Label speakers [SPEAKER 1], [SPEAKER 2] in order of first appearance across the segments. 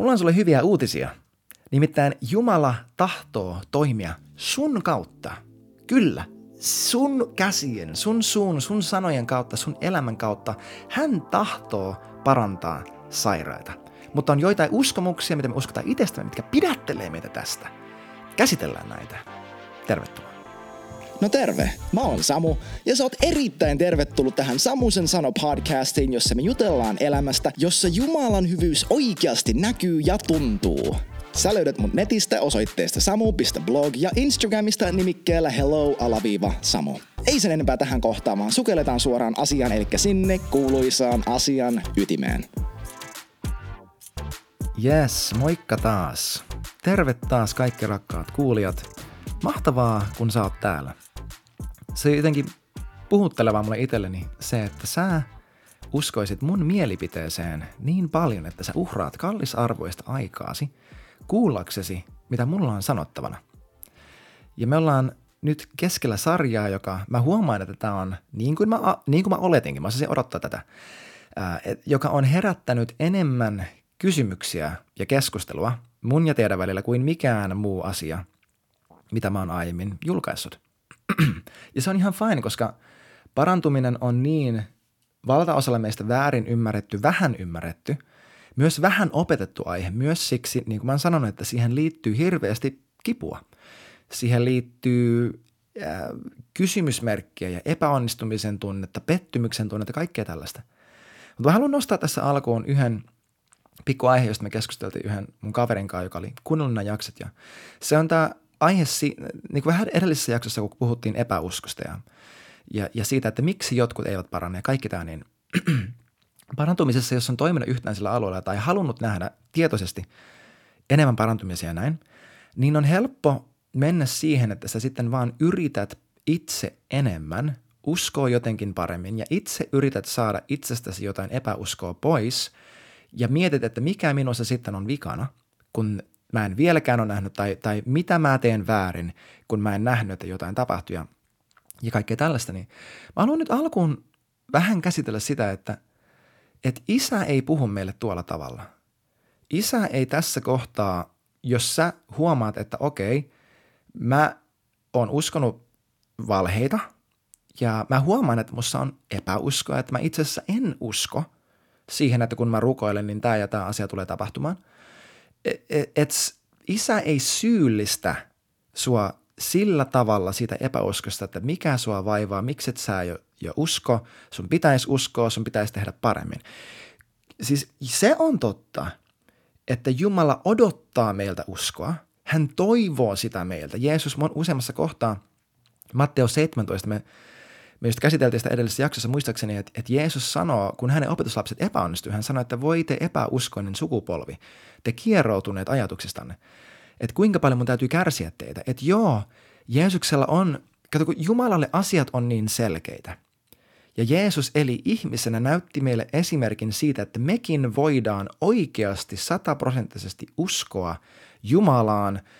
[SPEAKER 1] Mulla on sulle hyviä uutisia. Nimittäin Jumala tahtoo toimia sun kautta. Kyllä, sun käsien, sun suun, sun sanojen kautta, sun elämän kautta. Hän tahtoo parantaa sairaita. Mutta on joitain uskomuksia, mitä me uskotaan itsestämme, mitkä pidättelee meitä tästä. Käsitellään näitä. Tervetuloa.
[SPEAKER 2] No terve, mä oon Samu ja sä oot erittäin tervetullut tähän Samusen sano podcastiin, jossa me jutellaan elämästä, jossa Jumalan hyvyys oikeasti näkyy ja tuntuu. Sä löydät mut netistä osoitteesta samu.blog ja Instagramista nimikkeellä hello-samu. Ei sen enempää tähän kohtaamaan, sukelletaan suoraan asiaan, eli sinne kuuluisaan asian ytimeen.
[SPEAKER 1] Yes, moikka taas. Terve taas kaikki rakkaat kuulijat. Mahtavaa, kun sä oot täällä. Se jotenkin puhuttelevaa mulle itselleni se, että sä uskoisit mun mielipiteeseen niin paljon, että sä uhraat kallisarvoista aikaasi kuullaksesi, mitä mulla on sanottavana. Ja me ollaan nyt keskellä sarjaa, joka mä huomaan, että tämä on niin kuin mä, niin kuin mä oletinkin, mä osasin odottaa tätä, ää, et, joka on herättänyt enemmän kysymyksiä ja keskustelua mun ja teidän välillä kuin mikään muu asia, mitä mä oon aiemmin julkaissut. Ja se on ihan fine, koska parantuminen on niin valtaosalle meistä väärin ymmärretty, vähän ymmärretty, myös vähän opetettu aihe, myös siksi, niin kuin mä oon sanonut, että siihen liittyy hirveästi kipua. Siihen liittyy äh, kysymysmerkkiä ja epäonnistumisen tunnetta, pettymyksen tunnetta, kaikkea tällaista. Mutta mä haluan nostaa tässä alkuun yhden pikku aihe, josta me keskusteltiin yhden mun kaverin kanssa, joka oli kuunnellut jaksot. Ja se on tämä aihe, niin kuin vähän edellisessä jaksossa, kun puhuttiin epäuskosta ja, ja, ja siitä, että miksi jotkut eivät parane ja kaikki tämä, niin parantumisessa, jos on toiminut yhtään sillä alueella tai halunnut nähdä tietoisesti enemmän parantumisia ja näin, niin on helppo mennä siihen, että sä sitten vaan yrität itse enemmän, uskoo jotenkin paremmin ja itse yrität saada itsestäsi jotain epäuskoa pois ja mietit, että mikä minussa sitten on vikana, kun mä en vieläkään ole nähnyt tai, tai mitä mä teen väärin, kun mä en nähnyt, että jotain tapahtui ja, ja kaikkea tällaista, niin mä haluan nyt alkuun vähän käsitellä sitä, että, että isä ei puhu meille tuolla tavalla. Isä ei tässä kohtaa, jos sä huomaat, että okei, mä oon uskonut valheita ja mä huomaan, että mussa on epäuskoa, että mä itse asiassa en usko siihen, että kun mä rukoilen, niin tämä ja tämä asia tulee tapahtumaan – että isä ei syyllistä sua sillä tavalla siitä epäuskosta, että mikä sua vaivaa, miksi et sä jo, jo usko, sun pitäisi uskoa, sun pitäisi tehdä paremmin. Siis se on totta, että Jumala odottaa meiltä uskoa. Hän toivoo sitä meiltä. Jeesus useammassa kohtaa, Matteo 17, me me just käsiteltiin sitä edellisessä jaksossa muistaakseni, että, että Jeesus sanoo, kun hänen opetuslapset epäonnistuu, hän sanoi, että voi te epäuskoinen sukupolvi, te kierroutuneet ajatuksistanne, että kuinka paljon mun täytyy kärsiä teitä. Että joo, Jeesuksella on, kato kun Jumalalle asiat on niin selkeitä. Ja Jeesus eli ihmisenä näytti meille esimerkin siitä, että mekin voidaan oikeasti sataprosenttisesti uskoa Jumalaan –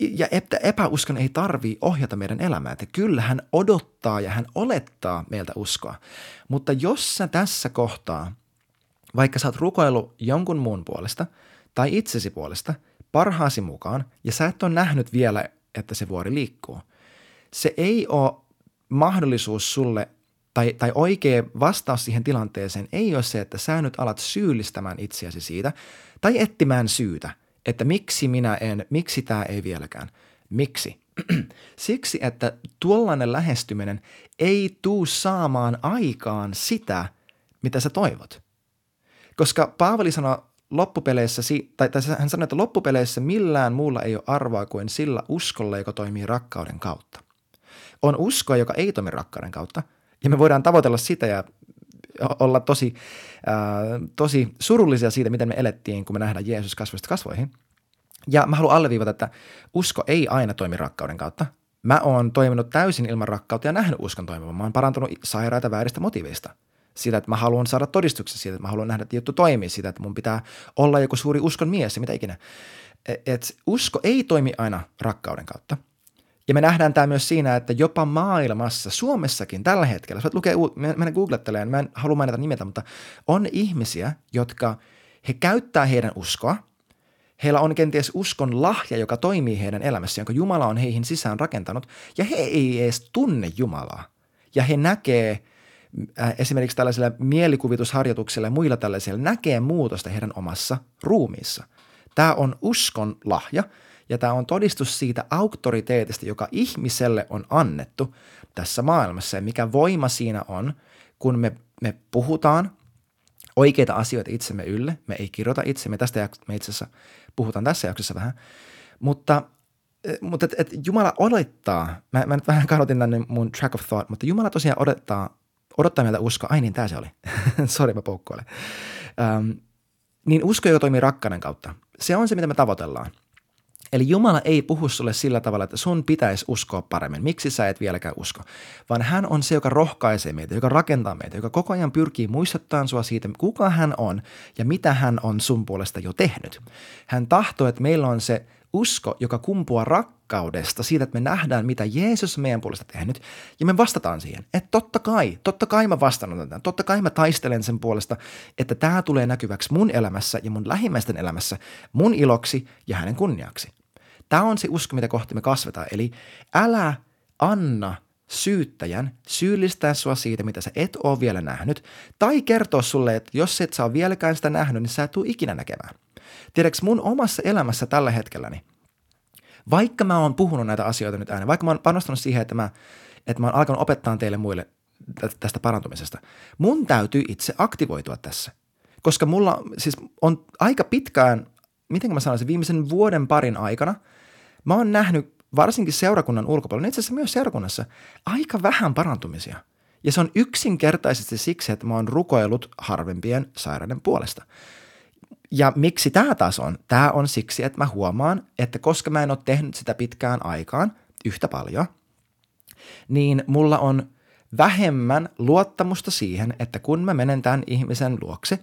[SPEAKER 1] ja että epäuskon ei tarvii ohjata meidän elämää, että kyllä hän odottaa ja hän olettaa meiltä uskoa. Mutta jos sä tässä kohtaa, vaikka sä oot rukoillut jonkun muun puolesta tai itsesi puolesta parhaasi mukaan ja sä et ole nähnyt vielä, että se vuori liikkuu, se ei ole mahdollisuus sulle tai, tai oikea vastaus siihen tilanteeseen ei ole se, että sä nyt alat syyllistämään itseäsi siitä tai etsimään syytä – että miksi minä en, miksi tämä ei vieläkään. Miksi? Siksi, että tuollainen lähestyminen ei tuu saamaan aikaan sitä, mitä sä toivot. Koska Paavali sanoi loppupeleissä, tai, tai hän sanoi, että loppupeleissä millään muulla ei ole arvoa kuin sillä uskolla, joka toimii rakkauden kautta. On uskoa, joka ei toimi rakkauden kautta, ja me voidaan tavoitella sitä ja olla tosi, äh, tosi surullisia siitä, miten me elettiin, kun me nähdään Jeesus kasvoista kasvoihin. Ja mä haluan alleviivata, että usko ei aina toimi rakkauden kautta. Mä oon toiminut täysin ilman rakkautta ja nähnyt uskon toimivan. Mä oon parantunut sairaita vääristä motiveista. Siitä, että mä haluan saada todistuksia siitä, että mä haluan nähdä, että juttu toimii. Siitä, että mun pitää olla joku suuri uskon mies ja mitä ikinä. E, et usko ei toimi aina rakkauden kautta. Ja me nähdään tämä myös siinä, että jopa maailmassa, Suomessakin tällä hetkellä, jos lukee, mennä googlettelemaan, mä en halua mainita nimetä, mutta on ihmisiä, jotka he käyttää heidän uskoa Heillä on kenties uskon lahja, joka toimii heidän elämässä, jonka Jumala on heihin sisään rakentanut, ja he ei edes tunne Jumalaa. Ja he näkee äh, esimerkiksi tällaisilla mielikuvitusharjoituksilla ja muilla tällaisilla, näkee muutosta heidän omassa ruumiissa. Tämä on uskon lahja, ja tämä on todistus siitä auktoriteetista, joka ihmiselle on annettu tässä maailmassa, ja mikä voima siinä on, kun me, me puhutaan oikeita asioita itsemme ylle, me ei kirjoita itsemme, tästä me itse asiassa puhutaan tässä jaksossa vähän, mutta eh, mutta et, et Jumala odottaa, mä, mä nyt vähän kadotin tänne mun track of thought, mutta Jumala tosiaan odottaa, odottaa meiltä uskoa, ai niin, tää se oli, sori mä poukkoilen, um, niin usko, joka toimii rakkauden kautta, se on se, mitä me tavoitellaan. Eli Jumala ei puhu sulle sillä tavalla, että sun pitäisi uskoa paremmin. Miksi sä et vieläkään usko? Vaan hän on se, joka rohkaisee meitä, joka rakentaa meitä, joka koko ajan pyrkii muistuttamaan sua siitä, kuka hän on ja mitä hän on sun puolesta jo tehnyt. Hän tahtoo, että meillä on se usko, joka kumpuaa rakkaudesta, siitä, että me nähdään, mitä Jeesus meidän puolesta tehnyt, ja me vastataan siihen, että totta kai, totta kai mä vastaan tämän, totta kai mä taistelen sen puolesta, että tämä tulee näkyväksi mun elämässä ja mun lähimmäisten elämässä, mun iloksi ja hänen kunniaksi. Tämä on se usko, mitä kohti me kasvetaan. Eli älä anna syyttäjän syyllistää sua siitä, mitä sä et ole vielä nähnyt, tai kertoa sulle, että jos et saa vieläkään sitä nähnyt, niin sä et tule ikinä näkemään. Tiedätkö, mun omassa elämässä tällä hetkelläni, vaikka mä oon puhunut näitä asioita nyt ääneen, vaikka mä oon panostanut siihen, että mä, että mä oon alkanut opettaa teille muille tästä parantumisesta, mun täytyy itse aktivoitua tässä. Koska mulla siis on aika pitkään, miten mä sanoisin, viimeisen vuoden parin aikana – Mä oon nähnyt varsinkin seurakunnan ulkopuolella, itse asiassa myös seurakunnassa, aika vähän parantumisia. Ja se on yksinkertaisesti siksi, että mä oon rukoillut harvempien sairaiden puolesta. Ja miksi tämä taas on? Tämä on siksi, että mä huomaan, että koska mä en ole tehnyt sitä pitkään aikaan yhtä paljon, niin mulla on vähemmän luottamusta siihen, että kun mä menen tämän ihmisen luokse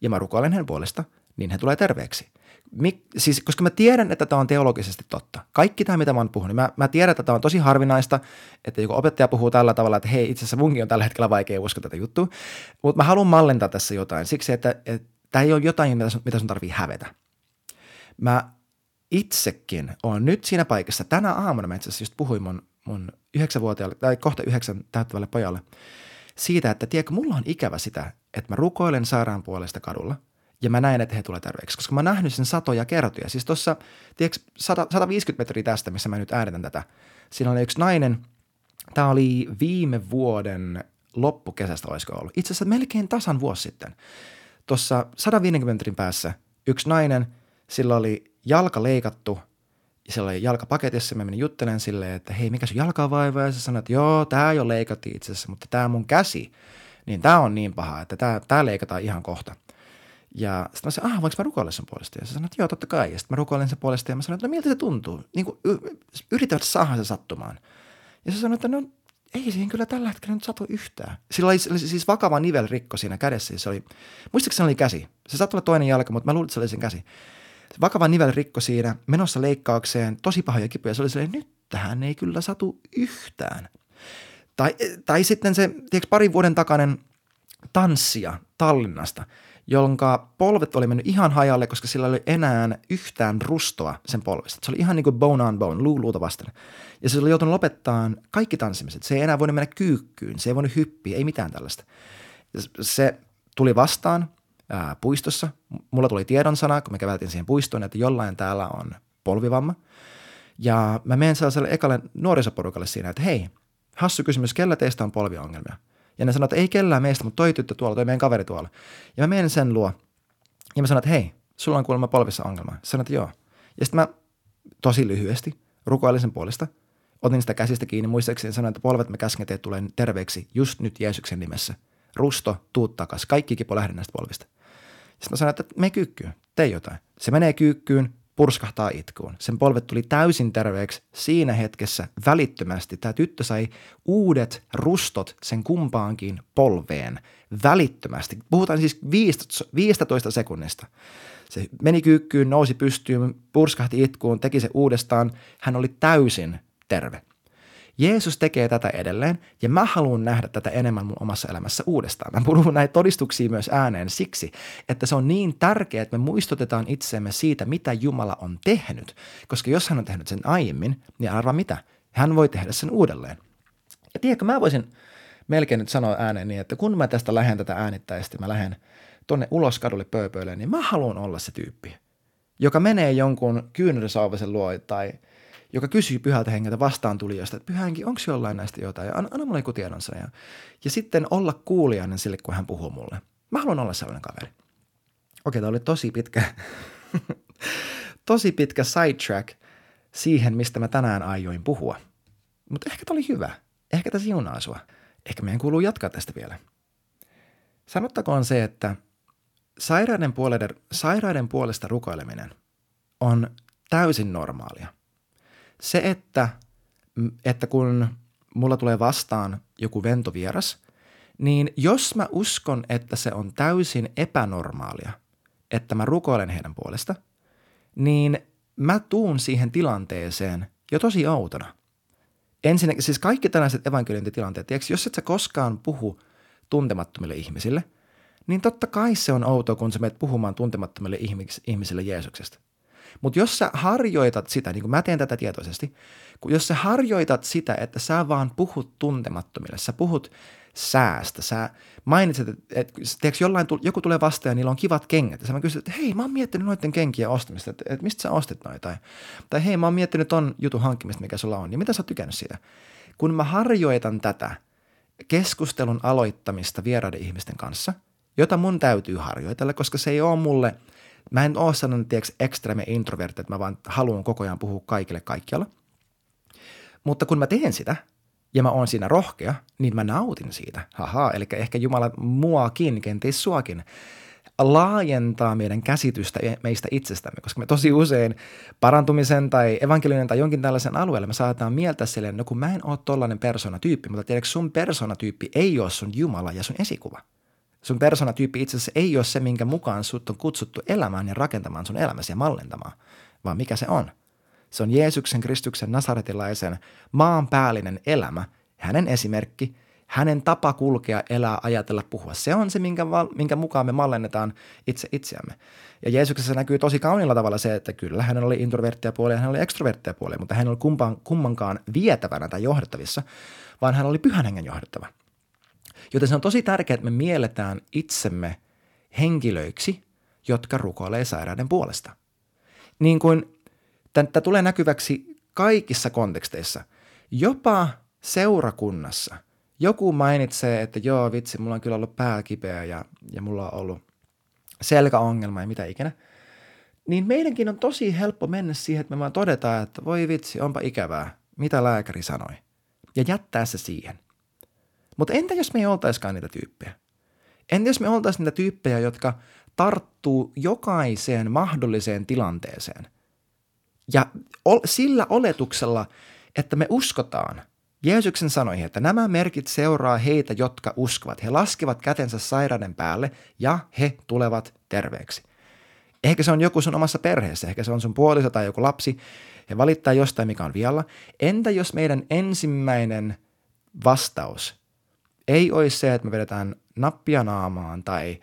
[SPEAKER 1] ja mä rukoilen hänen puolesta, niin he tulee terveeksi – Mik, siis, koska mä tiedän, että tämä on teologisesti totta. Kaikki tämä, mitä mä oon puhunut, mä, mä tiedän, että tämä on tosi harvinaista, että joku opettaja puhuu tällä tavalla, että hei, itse asiassa munkin on tällä hetkellä vaikea uskoa tätä juttua, mutta mä haluan mallintaa tässä jotain siksi, että, tämä ei ole jotain, mitä sun, mitä sun tarvii hävetä. Mä itsekin on nyt siinä paikassa, tänä aamuna mä itse asiassa just puhuin mun, mun yhdeksänvuotiaalle, tai kohta yhdeksän täyttävälle pojalle, siitä, että tiedätkö, mulla on ikävä sitä, että mä rukoilen sairaan puolesta kadulla – ja mä näen, että he tulee terveeksi, koska mä oon nähnyt sen satoja kertoja. Siis tuossa, tiedätkö, 100, 150 metriä tästä, missä mä nyt äänitän tätä, siinä oli yksi nainen, tämä oli viime vuoden loppukesästä olisiko ollut. Itse asiassa melkein tasan vuosi sitten. Tuossa 150 metrin päässä yksi nainen, sillä oli jalka leikattu ja sillä oli jalka paketissa. Mä menin juttelemaan silleen, että hei, mikä sun jalka vaivaa? Ja se sanoi, että joo, tämä jo leikattiin itse asiassa, mutta tämä mun käsi, niin tämä on niin paha, että tämä leikataan ihan kohta. Ja sitten mä sanoin, ah, voinko mä rukoilla sen puolesta? Ja se sanoi, että joo, totta kai. Ja sitten mä rukoilin sen puolesta ja mä sanoin, että no miltä se tuntuu? Niin kuin yritävät saada se sattumaan. Ja se sanoi, että no ei siihen kyllä tällä hetkellä nyt satu yhtään. Sillä oli, siis vakava nivelrikko siinä kädessä. Se oli, muistaakseni se oli käsi? Se saattoi olla toinen jalka, mutta mä luulin, että se oli sen käsi. Vakava nivelrikko siinä, menossa leikkaukseen, tosi pahoja kipuja. Se oli silleen, nyt tähän ei kyllä satu yhtään. Tai, tai sitten se, tiedätkö, parin vuoden takainen tanssia Tallinnasta – jonka polvet oli mennyt ihan hajalle, koska sillä oli enää yhtään rustoa sen polvesta. Se oli ihan niin kuin bone on bone, luu luuta vasten. Ja se oli joutunut lopettaa kaikki tanssimiset. Se ei enää voinut mennä kyykkyyn, se ei voinut hyppiä, ei mitään tällaista. Se tuli vastaan ää, puistossa. Mulla tuli tiedon sana, kun me käveltiin siihen puistoon, että jollain täällä on polvivamma. Ja mä menen sellaiselle ekalle nuorisoporukalle siinä, että hei, hassu kysymys, kellä teistä on polviongelmia? Ja ne sanoo, että ei kellään meistä, mutta toi tyttö tuolla, toi meidän kaveri tuolla. Ja mä menen sen luo. Ja mä sanon, että hei, sulla on kuulemma polvissa ongelma. Sanoin, että joo. Ja sitten mä tosi lyhyesti rukoilin sen puolesta. Otin sitä käsistä kiinni muistaakseni ja sanoin, että polvet me käsken teet tulee terveeksi just nyt Jeesuksen nimessä. Rusto, tuu takas. Kaikki kipo lähde näistä polvista. Sitten mä sanoin, että me kyykkyyn, tee jotain. Se menee kyykkyyn, purskahtaa itkuun. Sen polvet tuli täysin terveeksi siinä hetkessä välittömästi. Tämä tyttö sai uudet rustot sen kumpaankin polveen välittömästi. Puhutaan siis 15 sekunnista. Se meni kyykkyyn, nousi pystyyn, purskahti itkuun, teki se uudestaan. Hän oli täysin terve. Jeesus tekee tätä edelleen ja mä haluan nähdä tätä enemmän mun omassa elämässä uudestaan. Mä puhun näitä todistuksia myös ääneen siksi, että se on niin tärkeää, että me muistutetaan itseemme siitä, mitä Jumala on tehnyt. Koska jos hän on tehnyt sen aiemmin, niin arva mitä? Hän voi tehdä sen uudelleen. Ja tiedätkö, mä voisin melkein nyt sanoa ääneen niin, että kun mä tästä lähden tätä äänittäistä, mä lähden tonne ulos kadulle pööpöille, niin mä haluan olla se tyyppi, joka menee jonkun kyynärsaavaisen luo tai – joka kysyy pyhältä hengeltä vastaan tulijoista, että pyhänkin, onko jollain näistä jotain, ja anna, anna mulle joku tiedonsa. Ja, ja sitten olla kuulijainen sille, kun hän puhuu mulle. Mä haluan olla sellainen kaveri. Okei, tämä oli tosi pitkä, tosi pitkä sidetrack siihen, mistä mä tänään aioin puhua. Mutta ehkä tämä oli hyvä. Ehkä tämä siunaa sua. Ehkä meidän kuuluu jatkaa tästä vielä. Sanottakoon se, että sairaiden, puoleden, sairaiden puolesta rukoileminen on täysin normaalia – se, että, että kun mulla tulee vastaan joku ventovieras, niin jos mä uskon, että se on täysin epänormaalia, että mä rukoilen heidän puolesta, niin mä tuun siihen tilanteeseen jo tosi outona. Ensinnäkin siis kaikki tällaiset evankeliointitilanteet, tiedätkö, jos et sä koskaan puhu tuntemattomille ihmisille, niin totta kai se on outoa, kun sä menet puhumaan tuntemattomille ihmisille Jeesuksesta – mutta jos sä harjoitat sitä, niin kuin mä teen tätä tietoisesti, kun jos sä harjoitat sitä, että sä vaan puhut tuntemattomille, sä puhut säästä, sä mainitset, että, tiedätkö, jollain, joku tulee vastaan ja niillä on kivat kengät, ja sä mä kysyt, että hei, mä oon miettinyt noiden kenkien ostamista, että, että mistä sä ostit noita, tai, tai hei, mä oon miettinyt ton jutun hankkimista, mikä sulla on, ja mitä sä oot tykännyt siitä. Kun mä harjoitan tätä keskustelun aloittamista vieraiden ihmisten kanssa, jota mun täytyy harjoitella, koska se ei ole mulle – Mä en ole sellainen, tiedätkö, ekstreme introvertti, että mä vaan haluan koko ajan puhua kaikille kaikkialla. Mutta kun mä teen sitä, ja mä oon siinä rohkea, niin mä nautin siitä. Haha, eli ehkä Jumala muakin, kenties suakin, laajentaa meidän käsitystä meistä itsestämme, koska me tosi usein parantumisen tai evankelinen tai jonkin tällaisen alueella me saataan mieltä silleen, no kun mä en ole tollainen persoonatyyppi, mutta tiedätkö sun persoonatyyppi ei ole sun Jumala ja sun esikuva – Sun persoonatyyppi itse asiassa ei ole se, minkä mukaan sut on kutsuttu elämään ja rakentamaan sun elämäsi ja mallentamaan, vaan mikä se on. Se on Jeesuksen Kristuksen nasaretilaisen maanpäällinen elämä, hänen esimerkki, hänen tapa kulkea, elää, ajatella, puhua. Se on se, minkä, minkä mukaan me mallennetaan itse itseämme. Ja Jeesuksessa näkyy tosi kauniilla tavalla se, että kyllä hänellä oli introverttia puolia ja hän oli ekstroverttia puolia, mutta hän oli kumpan, kummankaan vietävänä tai johdettavissa, vaan hän oli pyhän hengen johdettava – Joten se on tosi tärkeää, että me mielletään itsemme henkilöiksi, jotka rukoilee sairaiden puolesta. Niin kuin tämä tulee näkyväksi kaikissa konteksteissa, jopa seurakunnassa. Joku mainitsee, että joo vitsi, mulla on kyllä ollut pää kipeä ja, ja mulla on ollut selkäongelma ja mitä ikinä. Niin meidänkin on tosi helppo mennä siihen, että me vaan todetaan, että voi vitsi, onpa ikävää, mitä lääkäri sanoi. Ja jättää se siihen – mutta entä jos me ei oltaiskaan niitä tyyppejä? Entä jos me oltaisiin niitä tyyppejä, jotka tarttuu jokaiseen mahdolliseen tilanteeseen? Ja sillä oletuksella, että me uskotaan Jeesuksen sanoihin, että nämä merkit seuraa heitä, jotka uskovat. He laskevat kätensä sairauden päälle ja he tulevat terveeksi. Ehkä se on joku sun omassa perheessä, ehkä se on sun puoliso tai joku lapsi. He valittaa jostain, mikä on vialla. Entä jos meidän ensimmäinen vastaus ei olisi se, että me vedetään nappia naamaan tai,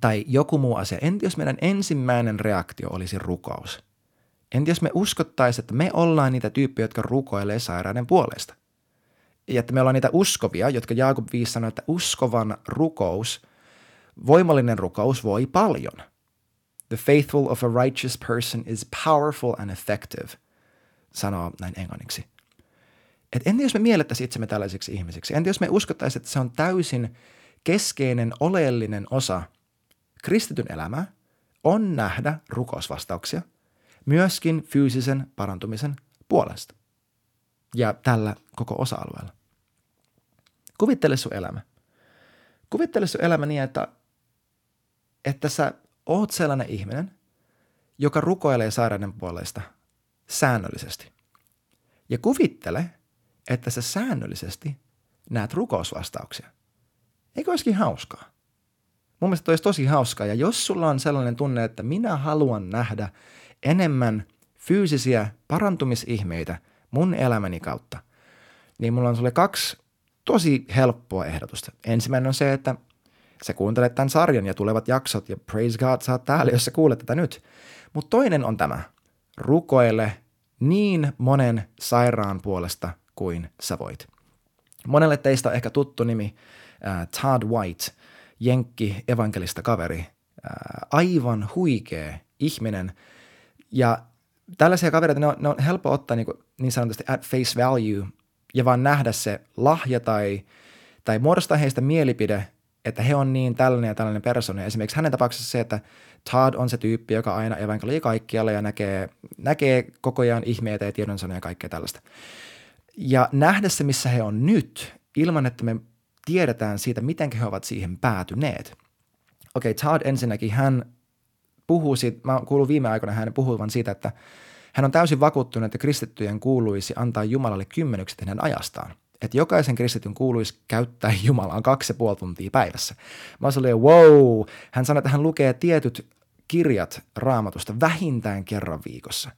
[SPEAKER 1] tai joku muu asia. Entä jos meidän ensimmäinen reaktio olisi rukous? Entä jos me uskottaisiin, että me ollaan niitä tyyppejä, jotka rukoilee sairauden puolesta? Ja että me ollaan niitä uskovia, jotka Jaakob 5 sanoi, että uskovan rukous, voimallinen rukous voi paljon. The faithful of a righteous person is powerful and effective, sanoo näin englanniksi. Että entä jos me miellettäisiin itsemme tällaisiksi ihmisiksi? Entä jos me uskottaisiin, että se on täysin keskeinen, oleellinen osa kristityn elämää, on nähdä rukousvastauksia myöskin fyysisen parantumisen puolesta. Ja tällä koko osa-alueella. Kuvittele sun elämä. Kuvittele sun elämä niin, että, että sä oot sellainen ihminen, joka rukoilee sairauden puolesta säännöllisesti. Ja kuvittele, että sä säännöllisesti näet rukousvastauksia. Eikö olisikin hauskaa? Mun mielestä olisi tosi hauskaa, ja jos sulla on sellainen tunne, että minä haluan nähdä enemmän fyysisiä parantumisihmeitä mun elämäni kautta, niin mulla on sulle kaksi tosi helppoa ehdotusta. Ensimmäinen on se, että sä kuuntelet tämän sarjan ja tulevat jaksot ja praise God, sä oot täällä, jos sä kuulet tätä nyt. Mutta toinen on tämä, rukoile niin monen sairaan puolesta kuin sä voit. Monelle teistä on ehkä tuttu nimi äh, Todd White, jenkki evankelista kaveri, äh, aivan huikea ihminen. Ja tällaisia kavereita, ne on, ne on helppo ottaa niin, kuin, niin sanotusti at face value ja vaan nähdä se lahja tai, tai muodostaa heistä mielipide, että he on niin tällainen ja tällainen persona. Esimerkiksi hänen tapauksessa se, että Todd on se tyyppi, joka aina evankelioi kaikkialla ja näkee, näkee koko ajan ihmeitä ja tiedonsanoja ja kaikkea tällaista. Ja nähdä se, missä he on nyt, ilman että me tiedetään siitä, miten he ovat siihen päätyneet. Okei, okay, Todd ensinnäkin, hän puhuu siitä, mä kuulun viime aikoina hän puhuvan siitä, että hän on täysin vakuuttunut, että kristittyjen kuuluisi antaa Jumalalle kymmenykset hänen ajastaan. Että jokaisen kristityn kuuluisi käyttää Jumalaan kaksi ja puoli tuntia päivässä. Mä olin wow. Hän sanoi, että hän lukee tietyt kirjat raamatusta vähintään kerran viikossa.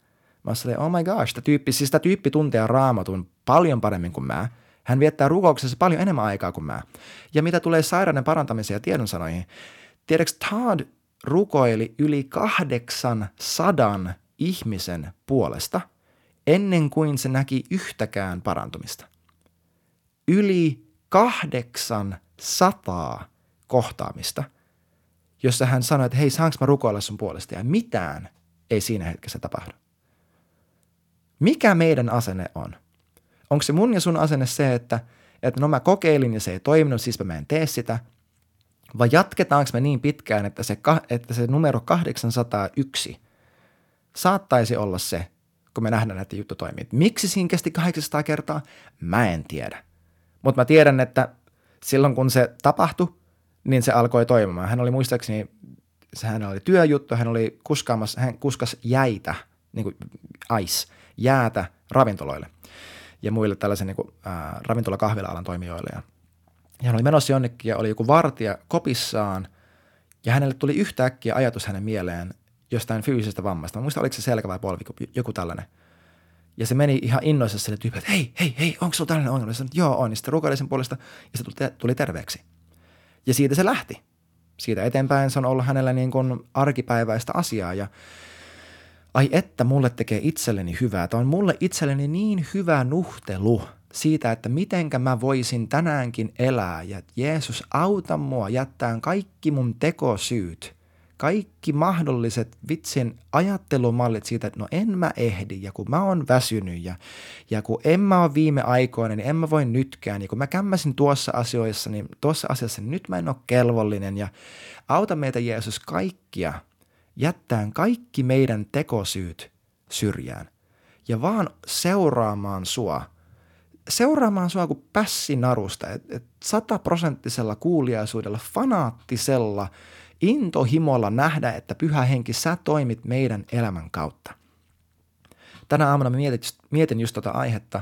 [SPEAKER 1] Mä olin oh my gosh, tämä tyyppi, siis tämä tyyppi tuntee raamatun paljon paremmin kuin mä. Hän viettää rukouksessa paljon enemmän aikaa kuin mä. Ja mitä tulee sairauden parantamiseen ja tiedonsanoihin, tiedätkö Todd rukoili yli kahdeksan sadan ihmisen puolesta ennen kuin se näki yhtäkään parantumista. Yli kahdeksan sataa kohtaamista, jossa hän sanoi, että hei, saanko mä rukoilla sun puolesta? Ja mitään ei siinä hetkessä tapahdu. Mikä meidän asenne on? Onko se mun ja sun asenne se, että, että no mä kokeilin ja se ei toiminut, siis mä en tee sitä – vai jatketaanko me niin pitkään, että se, että se numero 801 saattaisi olla se, kun me nähdään, että juttu toimii. Miksi siinä kesti 800 kertaa? Mä en tiedä. Mutta mä tiedän, että silloin kun se tapahtui, niin se alkoi toimimaan. Hän oli muistaakseni, hän oli työjuttu, hän oli kuskaamassa, hän kuskas jäitä, niin kuin ice, jäätä ravintoloille ja muille tällaisen niin kuin, äh, ravintola-kahvila-alan toimijoille. Ja ja hän oli menossa jonnekin ja oli joku vartija kopissaan ja hänelle tuli yhtäkkiä ajatus hänen mieleen jostain fyysisestä vammasta. Mä muistan, oliko se selkä vai polvi, joku tällainen. Ja se meni ihan innoissa sille tyypille, että hei, hei, hei, onko sulla tällainen ongelma? Sanoin, joo, on. Ja sitten sen puolesta ja se tuli, tuli terveeksi. Ja siitä se lähti. Siitä eteenpäin se on ollut hänellä niin kuin arkipäiväistä asiaa ja ai että mulle tekee itselleni hyvää. Tämä on mulle itselleni niin hyvä nuhtelu – siitä, että mitenkä mä voisin tänäänkin elää. Ja Jeesus auta mua jättään kaikki mun tekosyyt, kaikki mahdolliset vitsin ajattelumallit siitä, että no en mä ehdi. Ja kun mä oon väsynyt ja, ja kun en mä ole viime aikoina, niin en mä voi nytkään. Ja kun mä kämmäsin tuossa asioissa, niin tuossa asiassa niin nyt mä en ole kelvollinen. Ja auta meitä Jeesus kaikkia jättään kaikki meidän tekosyyt syrjään ja vaan seuraamaan sua – seuraamaan sua kuin pässinarusta, että et sataprosenttisella kuuliaisuudella, fanaattisella intohimolla nähdä, että pyhä henki, sä toimit meidän elämän kautta. Tänä aamuna mietin, mietin just tota aihetta,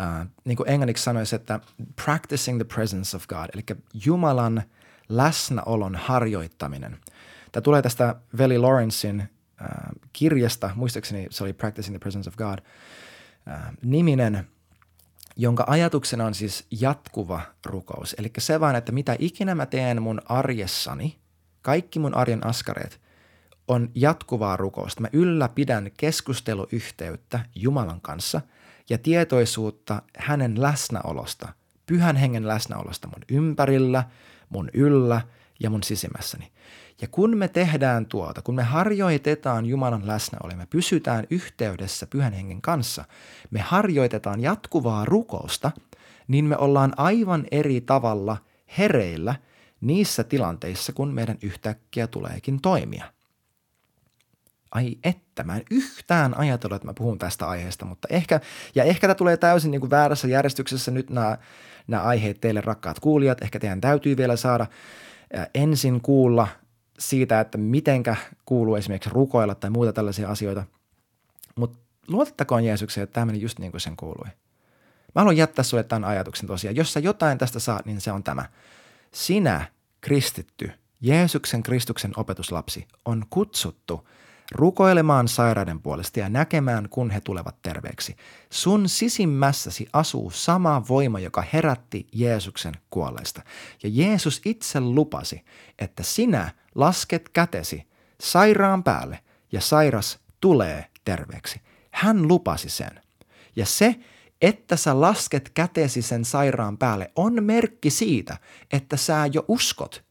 [SPEAKER 1] äh, niin kuin englanniksi sanoisi, että practicing the presence of God, eli Jumalan läsnäolon harjoittaminen. Tämä tulee tästä Veli Lawrencein äh, kirjasta, muistaakseni se oli Practicing the Presence of God, äh, niminen – jonka ajatuksena on siis jatkuva rukous. Eli se vaan, että mitä ikinä mä teen mun arjessani, kaikki mun arjen askareet, on jatkuvaa rukousta. Mä ylläpidän keskusteluyhteyttä Jumalan kanssa ja tietoisuutta hänen läsnäolosta, pyhän hengen läsnäolosta mun ympärillä, mun yllä ja mun sisimmässäni. Ja kun me tehdään tuota, kun me harjoitetaan Jumalan läsnäoloa, me pysytään yhteydessä Pyhän Hengen kanssa, me harjoitetaan jatkuvaa rukousta, niin me ollaan aivan eri tavalla hereillä niissä tilanteissa, kun meidän yhtäkkiä tuleekin toimia. Ai että, mä en yhtään ajatellut, että mä puhun tästä aiheesta, mutta ehkä, ja ehkä tämä tulee täysin niin kuin väärässä järjestyksessä nyt nämä, nämä aiheet teille rakkaat kuulijat, ehkä teidän täytyy vielä saada ensin kuulla siitä, että mitenkä kuuluu esimerkiksi rukoilla tai muuta tällaisia asioita. Mutta luotettakoon Jeesukseen, että tämä meni just niin kuin sen kuului. Mä haluan jättää sulle tämän ajatuksen tosiaan. Jos sä jotain tästä saat, niin se on tämä. Sinä, kristitty, Jeesuksen Kristuksen opetuslapsi, on kutsuttu rukoilemaan sairaiden puolesta ja näkemään, kun he tulevat terveeksi. Sun sisimmässäsi asuu sama voima, joka herätti Jeesuksen kuolleista. Ja Jeesus itse lupasi, että sinä lasket kätesi sairaan päälle ja sairas tulee terveeksi. Hän lupasi sen. Ja se, että sä lasket kätesi sen sairaan päälle, on merkki siitä, että sä jo uskot.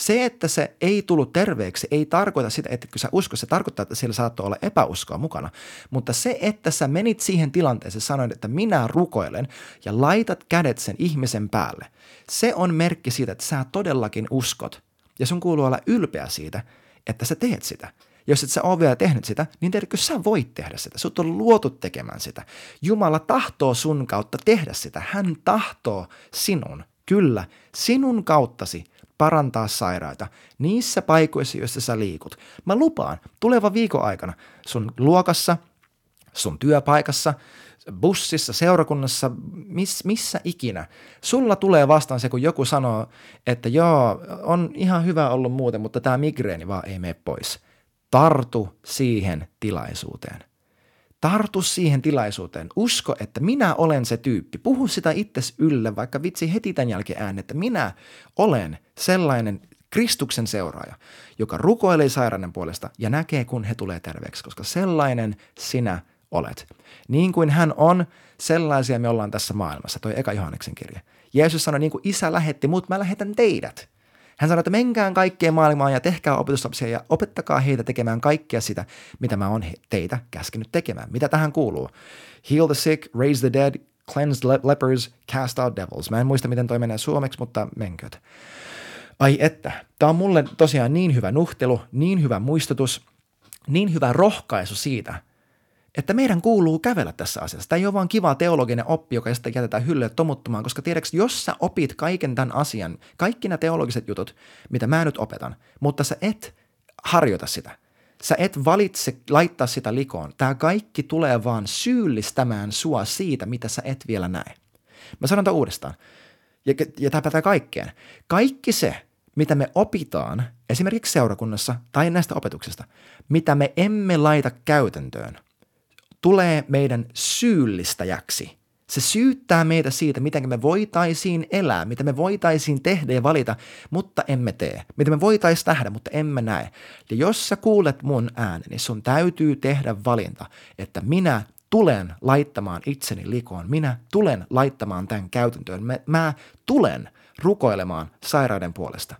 [SPEAKER 1] Se, että se ei tullut terveeksi, ei tarkoita sitä, että kun sä usko, se tarkoittaa, että siellä saattoi olla epäuskoa mukana. Mutta se, että sä menit siihen tilanteeseen, sanoit, että minä rukoilen ja laitat kädet sen ihmisen päälle, se on merkki siitä, että sä todellakin uskot. Ja sun kuuluu olla ylpeä siitä, että sä teet sitä. Jos et sä ole vielä tehnyt sitä, niin tiedätkö, sä voit tehdä sitä. Sut on luotu tekemään sitä. Jumala tahtoo sun kautta tehdä sitä. Hän tahtoo sinun, kyllä, sinun kauttasi parantaa sairaita niissä paikoissa, joissa sä liikut. Mä lupaan, tuleva viikon aikana sun luokassa, sun työpaikassa, bussissa, seurakunnassa, miss, missä ikinä. Sulla tulee vastaan se, kun joku sanoo, että joo, on ihan hyvä ollut muuten, mutta tämä migreeni vaan ei mene pois – Tartu siihen tilaisuuteen. Tartu siihen tilaisuuteen. Usko, että minä olen se tyyppi. Puhu sitä itses ylle, vaikka vitsi heti tämän jälkeen ään, että minä olen sellainen Kristuksen seuraaja, joka rukoilee sairauden puolesta ja näkee, kun he tulee terveeksi, koska sellainen sinä olet. Niin kuin hän on, sellaisia me ollaan tässä maailmassa, toi eka Johanneksen kirja. Jeesus sanoi, niin kuin isä lähetti mut, mä lähetän teidät. Hän sanoi, että menkään kaikkeen maailmaan ja tehkää opetuslapsia ja opettakaa heitä tekemään kaikkea sitä, mitä mä oon teitä käskenyt tekemään. Mitä tähän kuuluu? Heal the sick, raise the dead, cleanse le- lepers, cast out devils. Mä en muista, miten toi menee suomeksi, mutta menköt. Ai että, tämä on mulle tosiaan niin hyvä nuhtelu, niin hyvä muistutus, niin hyvä rohkaisu siitä, että meidän kuuluu kävellä tässä asiassa. Tämä ei ole vaan kiva teologinen oppi, joka sitten jätetään hyllylle tomuttumaan, koska tiedätkö, jos sä opit kaiken tämän asian, kaikki nämä teologiset jutut, mitä mä nyt opetan, mutta sä et harjoita sitä, sä et valitse laittaa sitä likoon, tämä kaikki tulee vaan syyllistämään sua siitä, mitä sä et vielä näe. Mä sanon tämän uudestaan, ja, ja tämä pätee kaikkeen. Kaikki se, mitä me opitaan esimerkiksi seurakunnassa tai näistä opetuksista, mitä me emme laita käytäntöön – tulee meidän syyllistäjäksi. Se syyttää meitä siitä, miten me voitaisiin elää, mitä me voitaisiin tehdä ja valita, mutta emme tee. Mitä me voitaisiin nähdä, mutta emme näe. Ja jos sä kuulet mun äänen, niin sun täytyy tehdä valinta, että minä tulen laittamaan itseni likoon. Minä tulen laittamaan tämän käytäntöön. Mä, mä tulen rukoilemaan sairauden puolesta.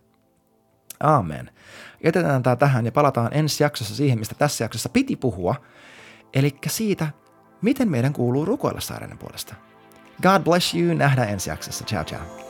[SPEAKER 1] Aamen. Jätetään tämä tähän ja palataan ensi jaksossa siihen, mistä tässä jaksossa piti puhua – Eli siitä, miten meidän kuuluu rukoilla sairaiden puolesta. God bless you, nähdään ensi jaksossa. Ciao, ciao.